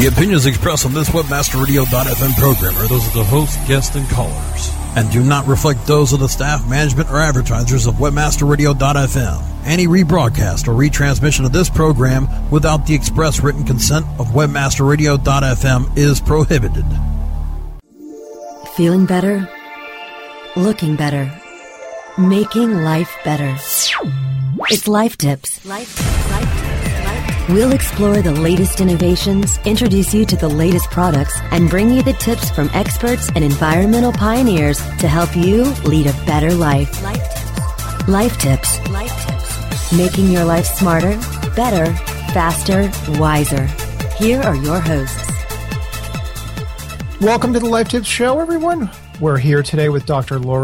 The opinions expressed on this WebmasterRadio.fm program are those of the host, guests, and callers, and do not reflect those of the staff, management, or advertisers of WebmasterRadio.fm. Any rebroadcast or retransmission of this program without the express written consent of WebmasterRadio.fm is prohibited. Feeling better? Looking better? Making life better. It's Life Tips. Life Life Tips. We'll explore the latest innovations, introduce you to the latest products, and bring you the tips from experts and environmental pioneers to help you lead a better life. Life Tips. Life Tips. Life Tips. Making your life smarter, better, faster, wiser. Here are your hosts. Welcome to the Life Tips Show, everyone. We're here today with Dr. Lori